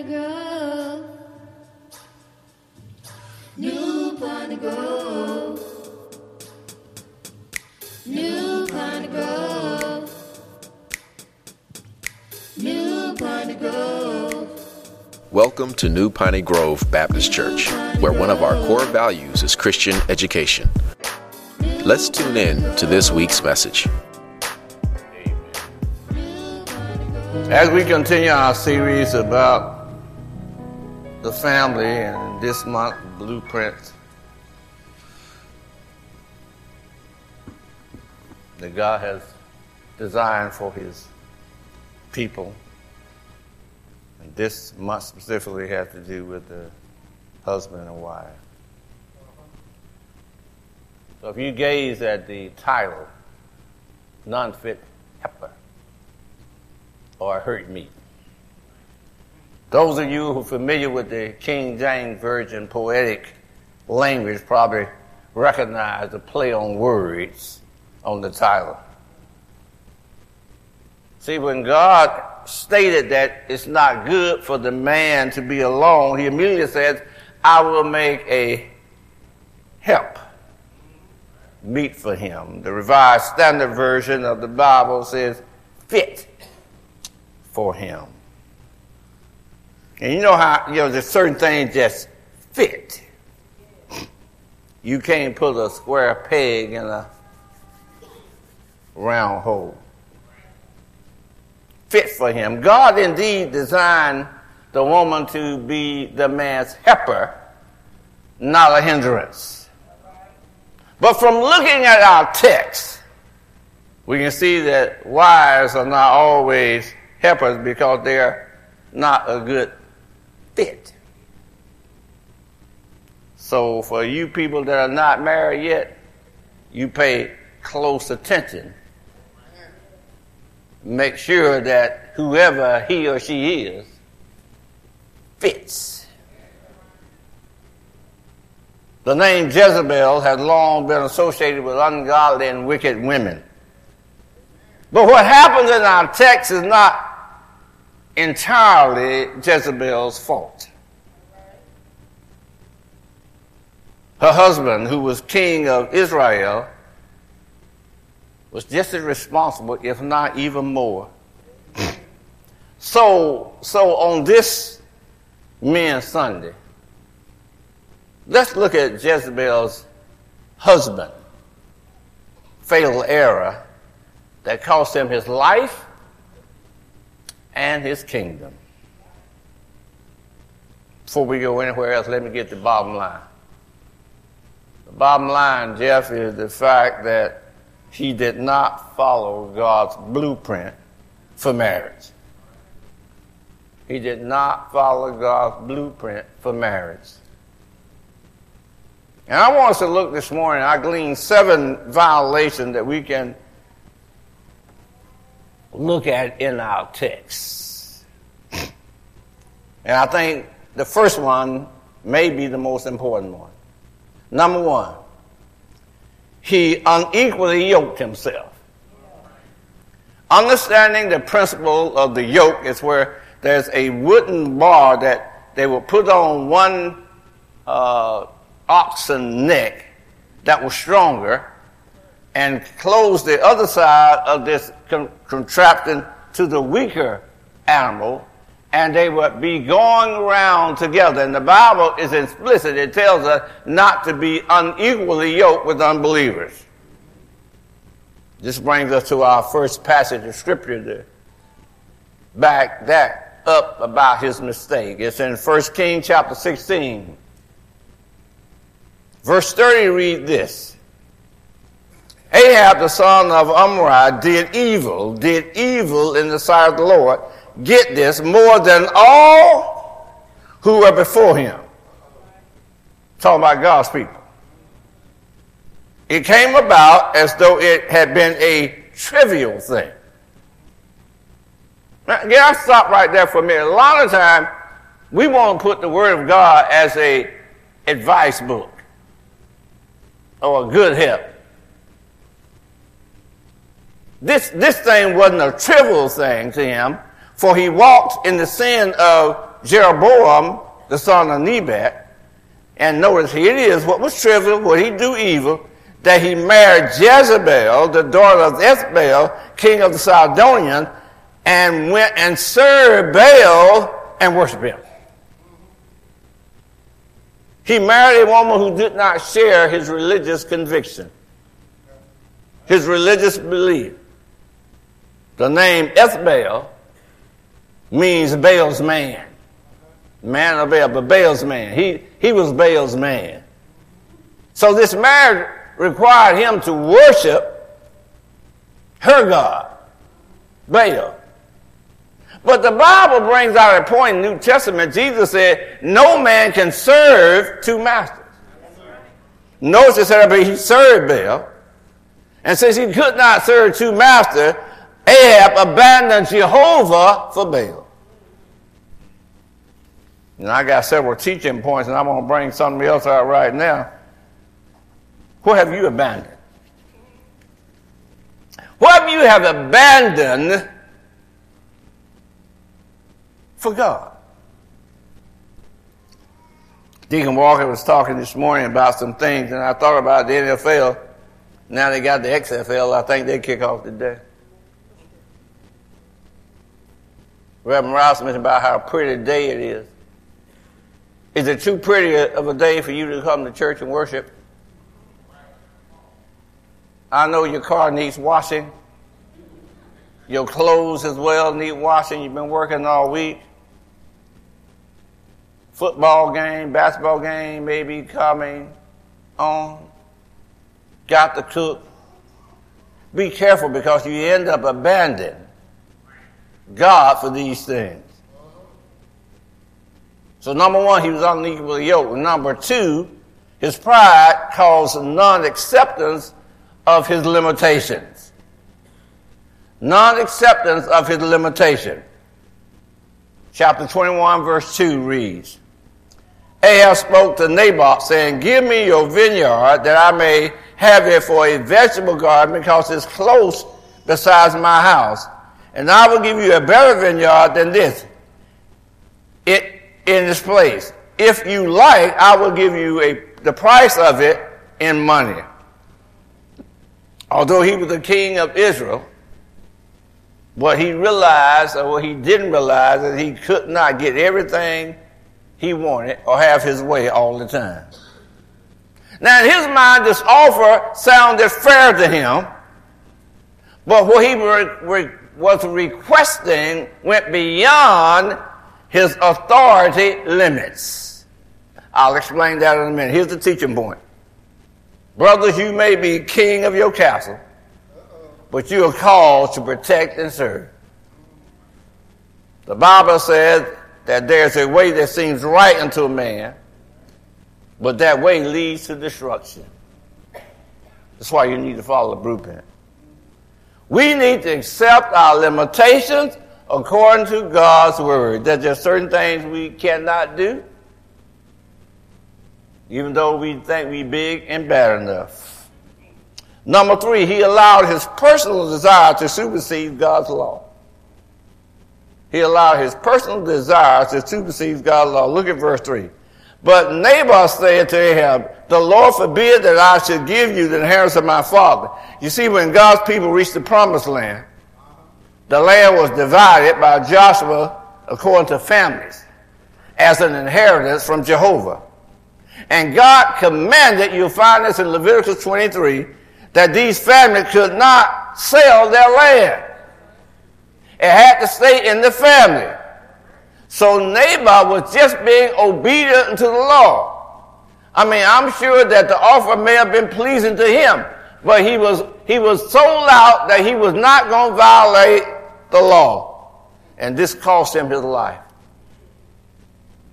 Piney Grove. New Piney Grove. New Piney Grove. New Piney Grove. Welcome to New Piney Grove Baptist Church, where one of our core values is Christian education. Let's tune in to this week's message. As we continue our series about the family and this month, blueprints that God has designed for His people. And this month specifically has to do with the husband and wife. So if you gaze at the title, Non-Fit Helper, or hurt me. Those of you who are familiar with the King James Version poetic language probably recognize the play on words on the title. See, when God stated that it's not good for the man to be alone, he immediately says, I will make a help meet for him. The Revised Standard Version of the Bible says, fit for him. And you know how, you know, there's certain things just fit. You can't put a square peg in a round hole. Fit for him. God indeed designed the woman to be the man's helper, not a hindrance. But from looking at our text, we can see that wives are not always helpers because they're not a good fit. So for you people that are not married yet, you pay close attention. Make sure that whoever he or she is fits. The name Jezebel has long been associated with ungodly and wicked women. But what happens in our text is not entirely Jezebel's fault. Her husband, who was king of Israel, was just as responsible, if not even more. so, so on this Men's Sunday, let's look at Jezebel's husband, fatal error that cost him his life and his kingdom. Before we go anywhere else, let me get the bottom line. The bottom line, Jeff, is the fact that he did not follow God's blueprint for marriage. He did not follow God's blueprint for marriage. And I want us to look this morning, I gleaned seven violations that we can look at in our text. And I think the first one may be the most important one. Number one, he unequally yoked himself. Understanding the principle of the yoke is where there's a wooden bar that they will put on one uh, oxen neck that was stronger and close the other side of this con- contraption to the weaker animal, and they would be going around together. And the Bible is explicit. It tells us not to be unequally yoked with unbelievers. This brings us to our first passage of scripture to back that up about his mistake. It's in 1 Kings chapter 16. Verse 30 read this. Ahab, the son of Omri, did evil, did evil in the sight of the Lord. Get this, more than all who were before him. Talking about God's people. It came about as though it had been a trivial thing. Now, yeah, I stop right there for a minute. A lot of time, we want to put the Word of God as a advice book or a good help. This, this thing wasn't a trivial thing to him, for he walked in the sin of Jeroboam, the son of Nebat. And notice here it is, what was trivial, what he do evil, that he married Jezebel, the daughter of Ethbaal, king of the Sidonians, and went and served Baal and worshiped him. He married a woman who did not share his religious conviction, his religious belief. The name Ethbaal means Baal's man. Man of Baal, but Baal's man. He, he was Baal's man. So this marriage required him to worship her God, Baal. But the Bible brings out a point in the New Testament. Jesus said, no man can serve two masters. Notice said he served Baal. And since he could not serve two masters, Ahab abandoned Jehovah for Baal. And I got several teaching points, and I'm going to bring something else out right now. What have you abandoned? What have you have abandoned for God? Deacon Walker was talking this morning about some things, and I thought about the NFL. Now they got the XFL. I think they kick off today. Reverend Rouse mentioned about how pretty a day it is. Is it too pretty of a day for you to come to church and worship? I know your car needs washing. Your clothes as well need washing. You've been working all week. Football game, basketball game maybe coming on. Got to cook. Be careful because you end up abandoning God for these things. So number one, he was unequally yoked. Number two, his pride caused non-acceptance of his limitations. Non-acceptance of his limitation. Chapter 21 verse 2 reads, Ahab spoke to Naboth saying, give me your vineyard that I may have it for a vegetable garden because it's close besides my house. And I will give you a better vineyard than this. It in this place. If you like, I will give you a, the price of it in money. Although he was the king of Israel, what he realized or what he didn't realize is he could not get everything he wanted or have his way all the time. Now, in his mind, this offer sounded fair to him, but what he re- re- was requesting went beyond his authority limits. I'll explain that in a minute. Here's the teaching point. Brothers, you may be king of your castle, but you are called to protect and serve. The Bible says that there's a way that seems right unto a man, but that way leads to destruction. That's why you need to follow the blueprint. We need to accept our limitations according to God's word. That there's just certain things we cannot do, even though we think we are big and bad enough. Number three, he allowed his personal desire to supersede God's law. He allowed his personal desire to supersede God's law. Look at verse three. But Naboth said to Ahab, the Lord forbid that I should give you the inheritance of my father. You see, when God's people reached the promised land, the land was divided by Joshua according to families as an inheritance from Jehovah. And God commanded, you'll find this in Leviticus 23, that these families could not sell their land. It had to stay in the family. So Naboth was just being obedient to the law. I mean, I'm sure that the offer may have been pleasing to him, but he was, he was so loud that he was not going to violate the law. And this cost him his life.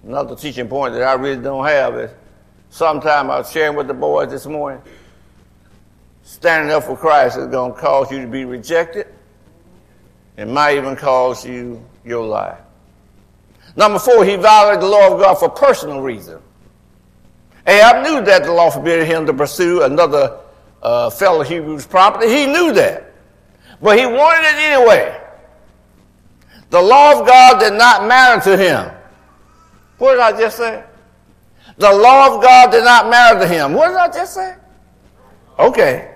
Another teaching point that I really don't have is sometime I was sharing with the boys this morning. Standing up for Christ is going to cause you to be rejected. It might even cause you your life. Number four, he violated the law of God for personal reasons. Ahab knew that the law forbade him to pursue another uh, fellow Hebrew's property. He knew that. But he wanted it anyway. The law of God did not matter to him. What did I just say? The law of God did not matter to him. What did I just say? Okay.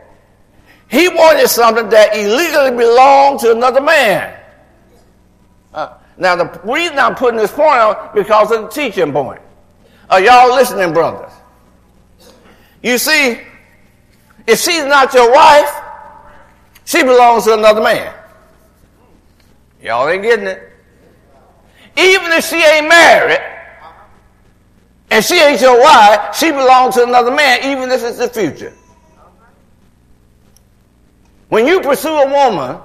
He wanted something that illegally belonged to another man. Uh, now, the reason I'm putting this point on because of the teaching point. Are y'all listening, brothers? You see, if she's not your wife, she belongs to another man. Y'all ain't getting it. Even if she ain't married, and she ain't your wife, she belongs to another man, even if it's the future. When you pursue a woman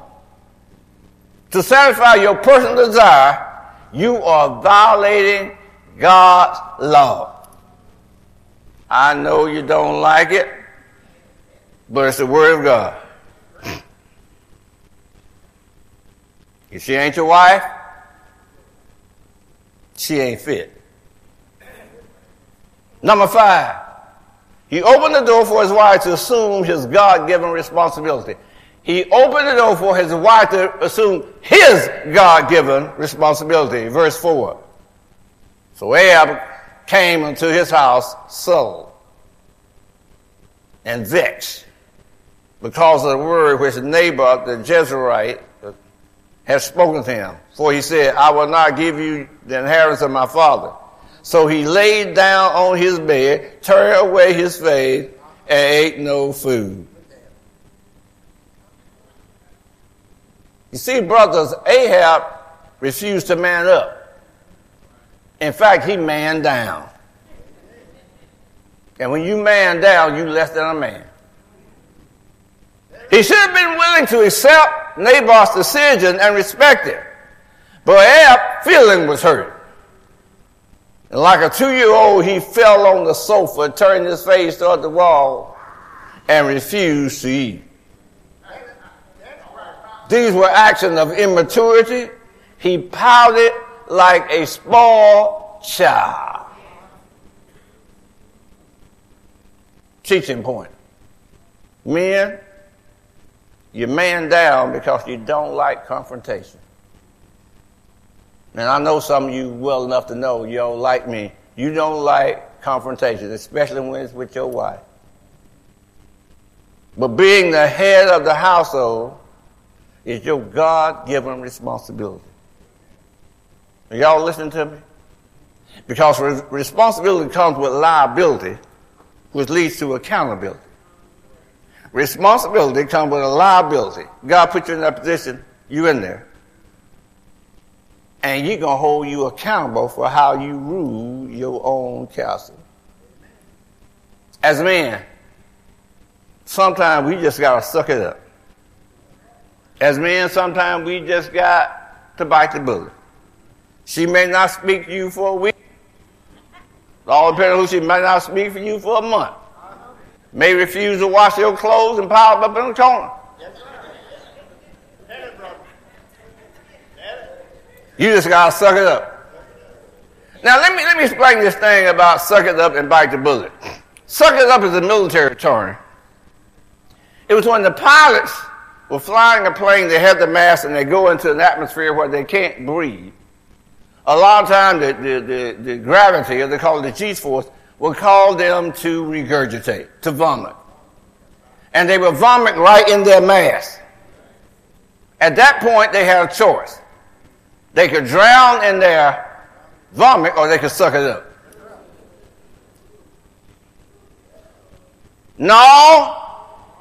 to satisfy your personal desire, you are violating God's law. I know you don't like it, but it's the Word of God. If she ain't your wife, she ain't fit. Number five, he opened the door for his wife to assume his God given responsibility. He opened the door for his wife to assume his God given responsibility. Verse 4. So Ahab came into his house sullen and vexed because of the word which Naboth the Jezreelite had spoken to him. For he said, I will not give you the inheritance of my father. So he laid down on his bed, turned away his face, and ate no food. You see, brothers, Ahab refused to man up. In fact, he manned down. And when you man down, you less than a man. He should have been willing to accept Naboth's decision and respect it. But Ahab's feeling was hurt. And like a two year old, he fell on the sofa, turned his face toward the wall, and refused to eat. These were actions of immaturity. He pouted like a spoiled child. Teaching point. Men, you man down because you don't like confrontation. And I know some of you well enough to know you don't like me. You don't like confrontation, especially when it's with your wife. But being the head of the household is your God given responsibility. Are y'all listening to me? Because responsibility comes with liability, which leads to accountability. Responsibility comes with a liability. God put you in that position, you in there and He's going to hold you accountable for how you rule your own castle. As men, sometimes we just got to suck it up. As men, sometimes we just got to bite the bullet. She may not speak to you for a week. All depends who she may not speak for you for a month. May refuse to wash your clothes and pile up in the corner. You just gotta suck it up. Now let me let me explain this thing about suck it up and bite the bullet. Suck it up is a military term. It was when the pilots were flying a plane, they have the mask and they go into an atmosphere where they can't breathe. A lot of times the, the, the, the gravity, or they call it the G-force, will cause them to regurgitate, to vomit. And they will vomit right in their mask. At that point, they had a choice. They could drown in their vomit or they could suck it up. No,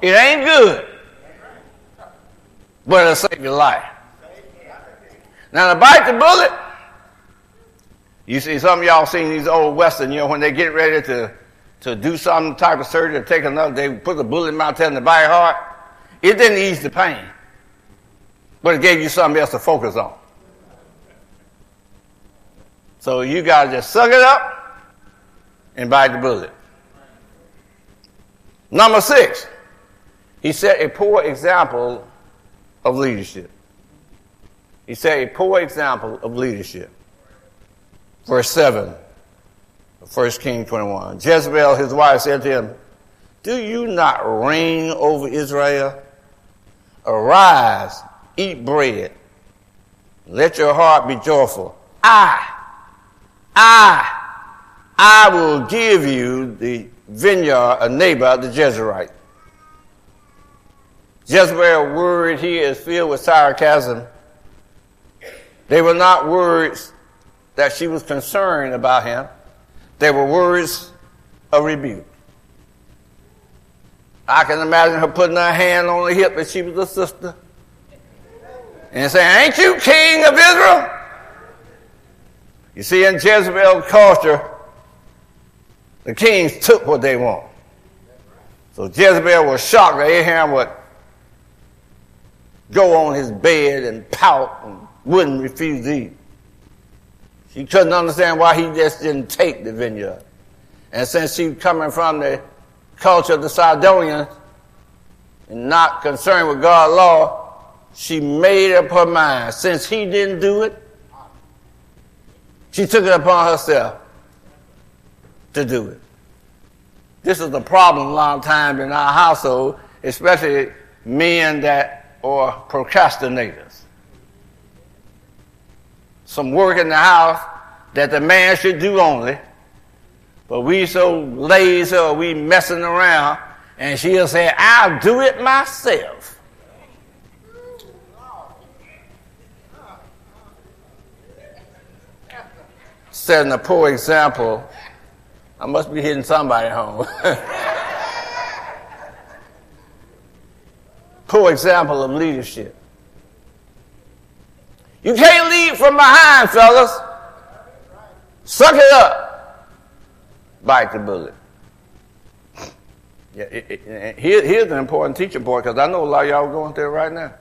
it ain't good. But it'll save your life. Now to bite the bullet, you see some of y'all seen these old western, you know, when they get ready to, to do some type of surgery, take another, they put the bullet in my tail and the bite hard. It didn't ease the pain. But it gave you something else to focus on. So you got to just suck it up and bite the bullet. Number six, he set a poor example of leadership. He set a poor example of leadership. Verse 7 1 King 21. Jezebel, his wife, said to him, Do you not reign over Israel? Arise, eat bread. Let your heart be joyful. I I, I will give you the vineyard of Naboth the Jezreelite. Jezebel word here is filled with sarcasm. They were not words that she was concerned about him. They were words of rebuke. I can imagine her putting her hand on the hip if she was a sister and saying, Ain't you king of Israel? You see, in Jezebel culture, the kings took what they want. So Jezebel was shocked that Ahab would go on his bed and pout and wouldn't refuse to eat. She couldn't understand why he just didn't take the vineyard. And since she was coming from the culture of the Sidonians and not concerned with God's law, she made up her mind. Since he didn't do it, she took it upon herself to do it. This is a problem a long time in our household, especially men that are procrastinators. Some work in the house that the man should do only, but we so lazy or we messing around, and she'll say, I'll do it myself. Setting a poor example. I must be hitting somebody home. poor example of leadership. You can't lead from behind, fellas. Suck it up. Bite the bullet. Yeah, it, it, here, here's an important teacher point because I know a lot of y'all going through right now.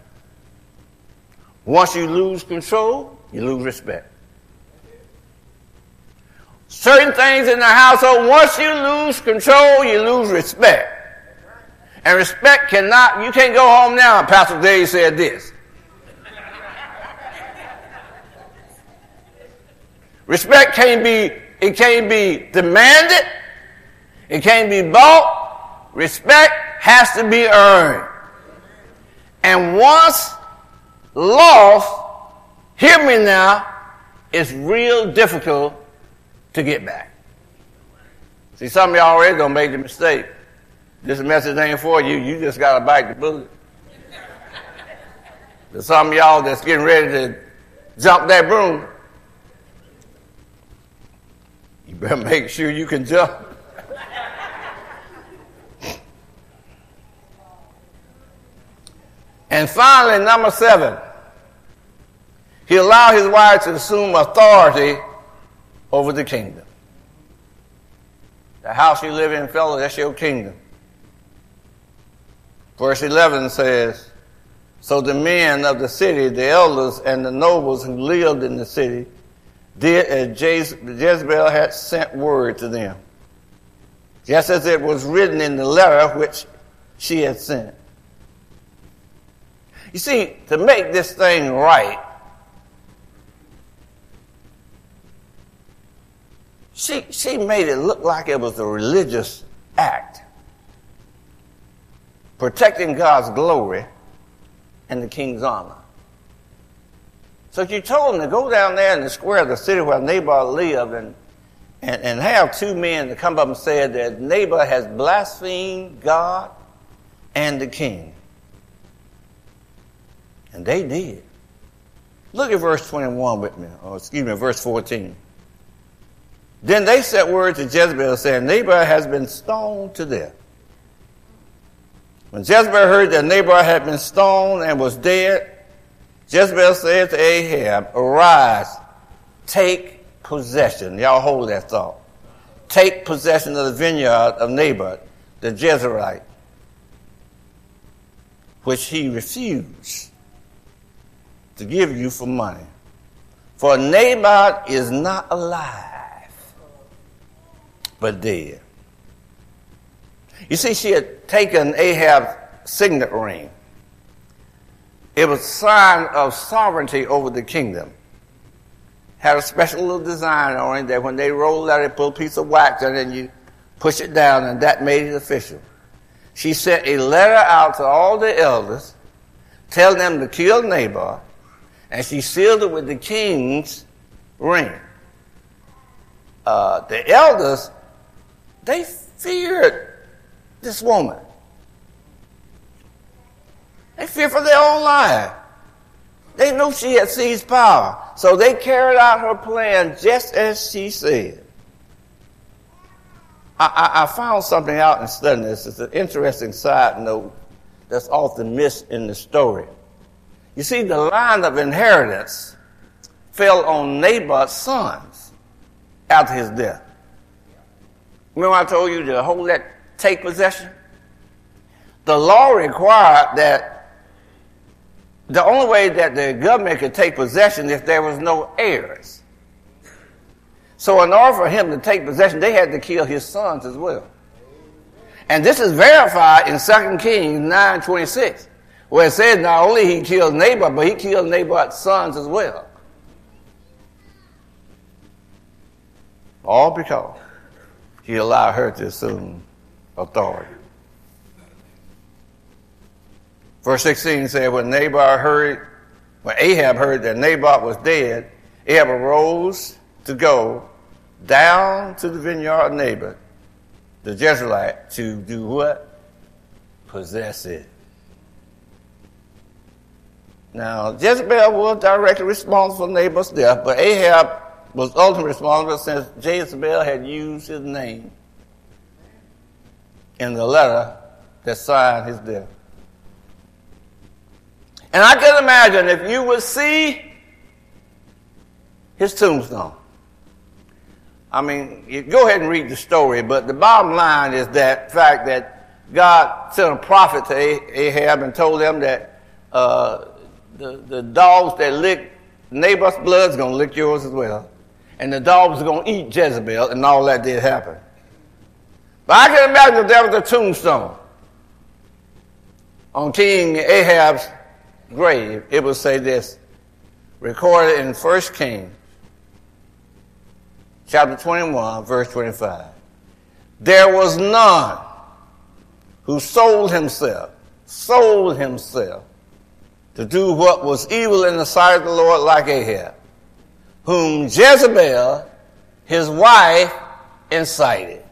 Once you lose control, you lose respect. Certain things in the household, once you lose control, you lose respect. And respect cannot, you can't go home now. Pastor Dave said this. Respect can't be, it can't be demanded. It can't be bought. Respect has to be earned. And once lost, hear me now, it's real difficult to get back. See, some of y'all already gonna make the mistake. This message ain't for you. You just gotta bite the bullet. There's some of y'all that's getting ready to jump that broom. You better make sure you can jump. and finally, number seven, he allowed his wife to assume authority over the kingdom. The house you live in, fellow, that's your kingdom. Verse 11 says, So the men of the city, the elders and the nobles who lived in the city, did as Jezebel had sent word to them, just as it was written in the letter which she had sent. You see, to make this thing right, she, she made it look like it was a religious act, protecting God's glory and the king's honor. So she told him to go down there in the square of the city where Naboth lived and, and, and have two men to come up and say that Naboth has blasphemed God and the king. And they did. Look at verse 21 with me, or excuse me, verse 14. Then they sent word to Jezebel saying, Naboth has been stoned to death. When Jezebel heard that Naboth had been stoned and was dead, Jezebel said to Ahab, Arise, take possession. Y'all hold that thought. Take possession of the vineyard of Naboth, the Jezreelite, which he refused to give you for money. For Naboth is not alive, but dead. You see, she had taken Ahab's signet ring it was a sign of sovereignty over the kingdom. Had a special little design on it that when they rolled out, it put a piece of wax and then you push it down and that made it official. She sent a letter out to all the elders telling them to kill Naboth and she sealed it with the king's ring. uh, the elders, they feared this woman. They feared for their own life. They knew she had seized power. So they carried out her plan just as she said. I, I, I found something out in studying this. It's an interesting side note that's often missed in the story. You see, the line of inheritance fell on Naboth's sons after his death. Remember I told you to hold that, take possession? The law required that the only way that the government could take possession if there was no heirs. So in order for him to take possession, they had to kill his sons as well. And this is verified in 2 Kings 9.26, where it says not only he killed Naboth, but he killed Naboth's sons as well. All because he allowed her to assume authority. Verse 16 said, when Naboth heard, when Ahab heard that Naboth was dead, Ahab arose to go down to the vineyard of Naboth, the Jezreelite, to do what? Possess it. Now, Jezebel was directly responsible for Naboth's death, but Ahab was ultimately responsible since Jezebel had used his name in the letter that signed his death. And I can imagine if you would see his tombstone. I mean, you go ahead and read the story, but the bottom line is that fact that God sent a prophet to Ahab and told them that uh, the, the dogs that lick Naboth's blood is going to lick yours as well. And the dogs are going to eat Jezebel, and all that did happen. But I can imagine if there was a tombstone on King Ahab's grave, it would say this, recorded in 1 Kings, chapter 21, verse 25. There was none who sold himself, sold himself to do what was evil in the sight of the Lord like Ahab, whom Jezebel, his wife, incited.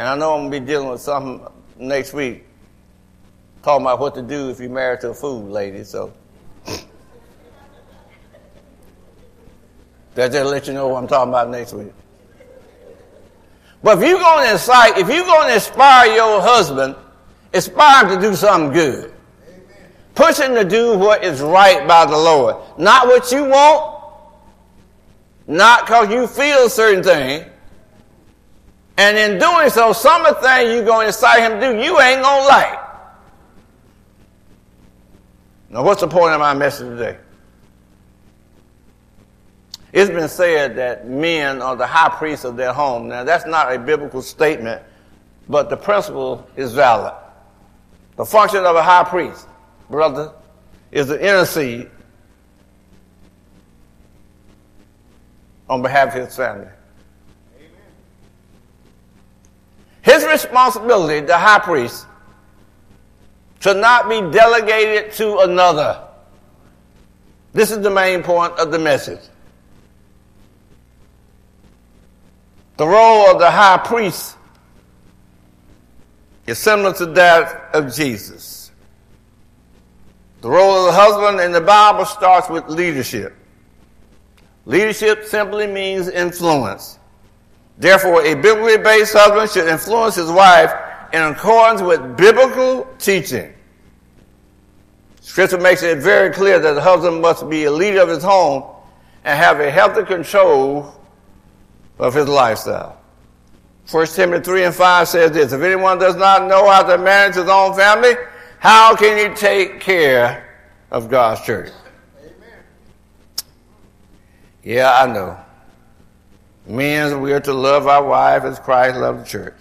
And I know I'm going to be dealing with something next week talking about what to do if you're married to a fool lady. So that just let you know what I'm talking about next week. But if you're going to incite, if you're going to inspire your husband, inspire him to do something good. Push him to do what is right by the Lord. Not what you want, not because you feel certain thing. And in doing so, some of the things you're going to incite him to do, you ain't going to like. Now, what's the point of my message today? It's been said that men are the high priests of their home. Now, that's not a biblical statement, but the principle is valid. The function of a high priest, brother, is to intercede on behalf of his family. His responsibility, the high priest, to not be delegated to another. This is the main point of the message. The role of the high priest is similar to that of Jesus. The role of the husband in the Bible starts with leadership. Leadership simply means influence. Therefore, a biblically based husband should influence his wife in accordance with biblical teaching. Scripture makes it very clear that the husband must be a leader of his home and have a healthy control of his lifestyle. 1 Timothy 3 and 5 says this If anyone does not know how to manage his own family, how can he take care of God's church? Amen. Yeah, I know. Men, we are to love our wife as Christ loved the church.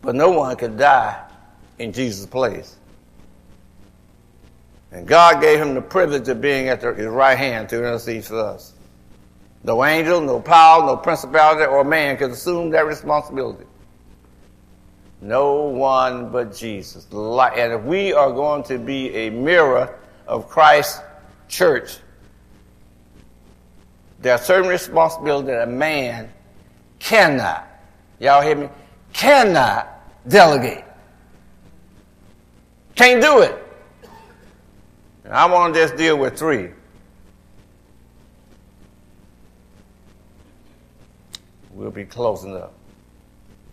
But no one could die in Jesus' place. And God gave him the privilege of being at his right hand to intercede for us. No angel, no power, no principality, or man could assume that responsibility. No one but Jesus. And if we are going to be a mirror of Christ's church, There are certain responsibilities that a man cannot, y'all hear me, cannot delegate. Can't do it. And I want to just deal with three. We'll be closing up.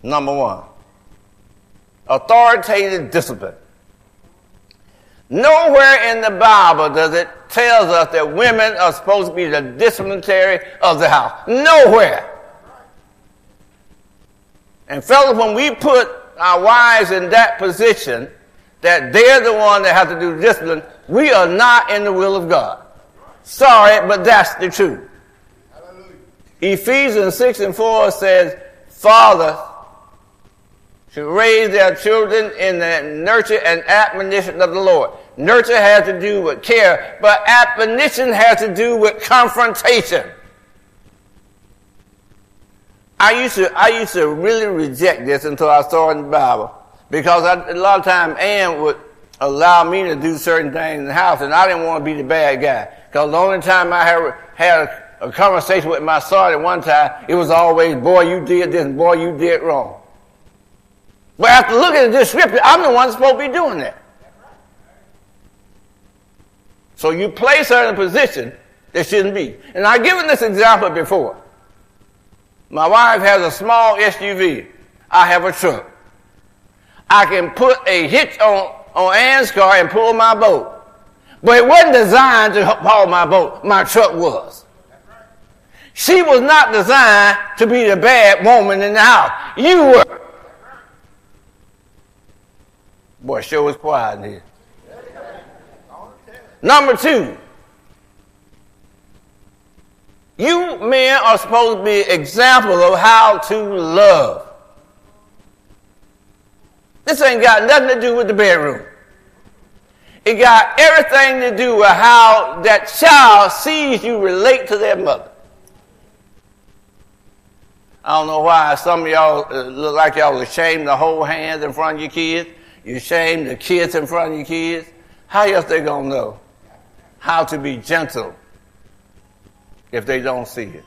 Number one, authoritative discipline. Nowhere in the Bible does it tell us that women are supposed to be the disciplinary of the house. Nowhere. And fellas, when we put our wives in that position, that they're the one that have to do discipline, we are not in the will of God. Sorry, but that's the truth. Hallelujah. Ephesians 6 and 4 says, Fathers should raise their children in the nurture and admonition of the Lord. Nurture has to do with care, but admonition has to do with confrontation. I used to, I used to really reject this until I saw it in the Bible. Because I, a lot of times Ann would allow me to do certain things in the house, and I didn't want to be the bad guy. Because the only time I had, had a, a conversation with my son at one time, it was always, boy, you did this, and boy, you did wrong. But after looking at this scripture, I'm the one supposed to be doing that. So you place her in a position that shouldn't be. And I've given this example before. My wife has a small SUV. I have a truck. I can put a hitch on, on Ann's car and pull my boat. But it wasn't designed to haul my boat. My truck was. She was not designed to be the bad woman in the house. You were. Boy, sure was quiet in here. Number two, you men are supposed to be example of how to love. This ain't got nothing to do with the bedroom. It got everything to do with how that child sees you relate to their mother. I don't know why some of y'all uh, look like y'all ashamed to hold hands in front of your kids. You ashamed the kids in front of your kids. How else they gonna know how to be gentle if they don't see it?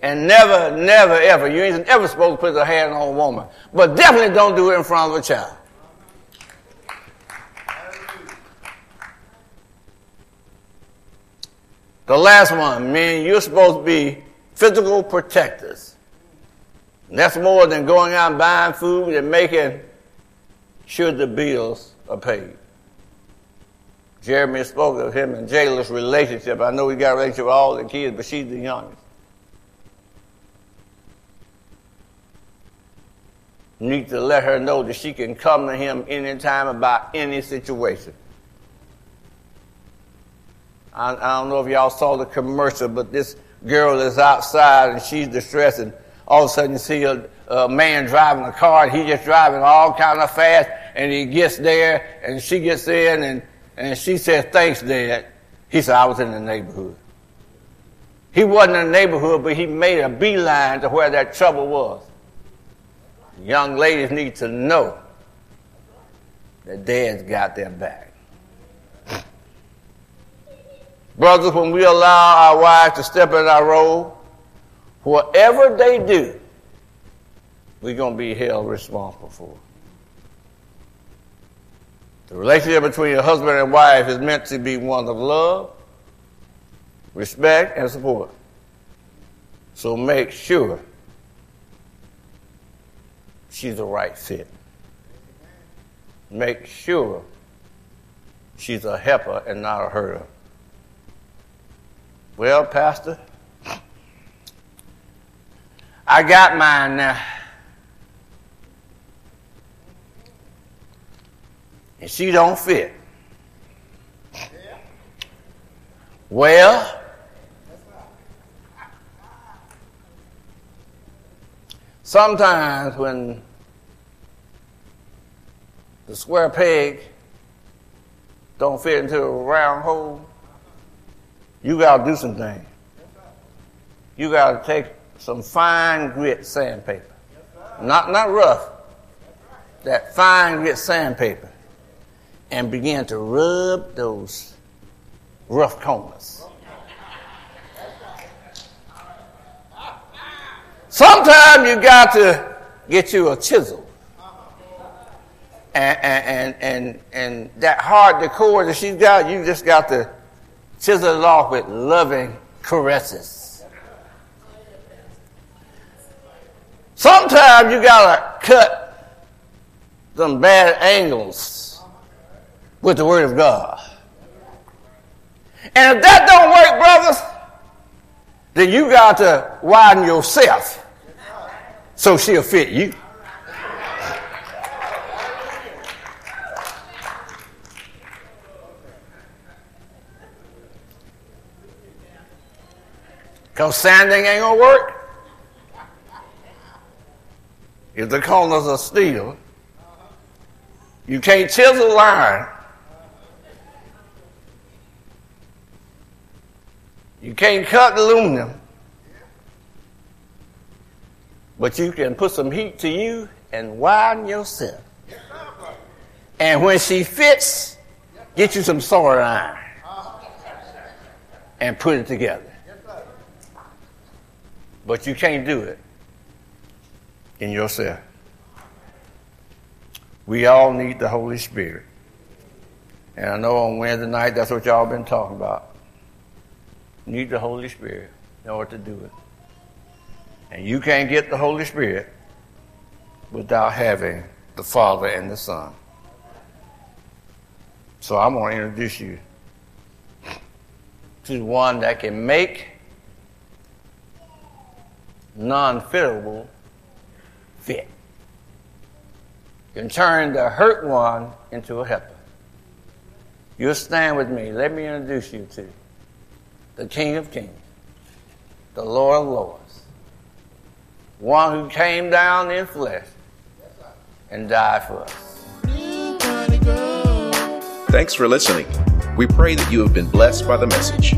And never, never, ever, you ain't ever supposed to put a hand on a woman. But definitely don't do it in front of a child. The last one, men, you're supposed to be physical protectors. And that's more than going out and buying food and making sure the bills are paid. Jeremy spoke of him and Jayla's relationship. I know he got a relationship with all the kids, but she's the youngest. need to let her know that she can come to him anytime about any situation. I, I don't know if y'all saw the commercial, but this girl is outside and she's distressed, and all of a sudden you see a, a man driving a car, and he's just driving all kind of fast, and he gets there, and she gets in, and, and she said, thanks, Dad. He said, I was in the neighborhood. He wasn't in the neighborhood, but he made a beeline to where that trouble was. Young ladies need to know that dad's got their back. Brothers, when we allow our wives to step in our role, whatever they do, we're going to be held responsible for. The relationship between a husband and wife is meant to be one of love, respect, and support. So make sure she's the right fit. Make sure she's a helper and not a herder. Well, Pastor, I got mine now. And she don't fit. Well, sometimes when the square peg don't fit into a round hole, you got to do some things. You got to take some fine grit sandpaper. Not, not rough. That fine grit sandpaper. And begin to rub those rough corners. Sometimes you got to get you a chisel. And, and, and, and that hard decor that she's got, you just got to chisel it off with loving caresses. Sometimes you got to cut some bad angles with the Word of God. And if that don't work, brothers, then you got to widen yourself so she'll fit you. Because sanding ain't going to work. If the corners are steel, you can't chisel iron. You can't cut the aluminum. But you can put some heat to you and widen yourself. And when she fits, get you some soldering iron and put it together. But you can't do it in yourself. We all need the Holy Spirit. And I know on Wednesday night that's what y'all been talking about. Need the Holy Spirit in order to do it. And you can't get the Holy Spirit without having the Father and the Son. So I'm going to introduce you to one that can make non fittable fit. Can turn the hurt one into a helper. You'll stand with me. Let me introduce you to the King of Kings, the Lord of Lords, one who came down in flesh and died for us. Thanks for listening. We pray that you have been blessed by the message.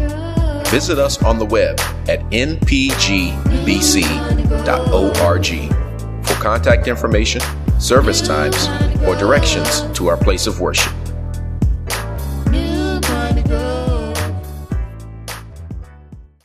Visit us on the web at npgbc.org for contact information, service times, or directions to our place of worship.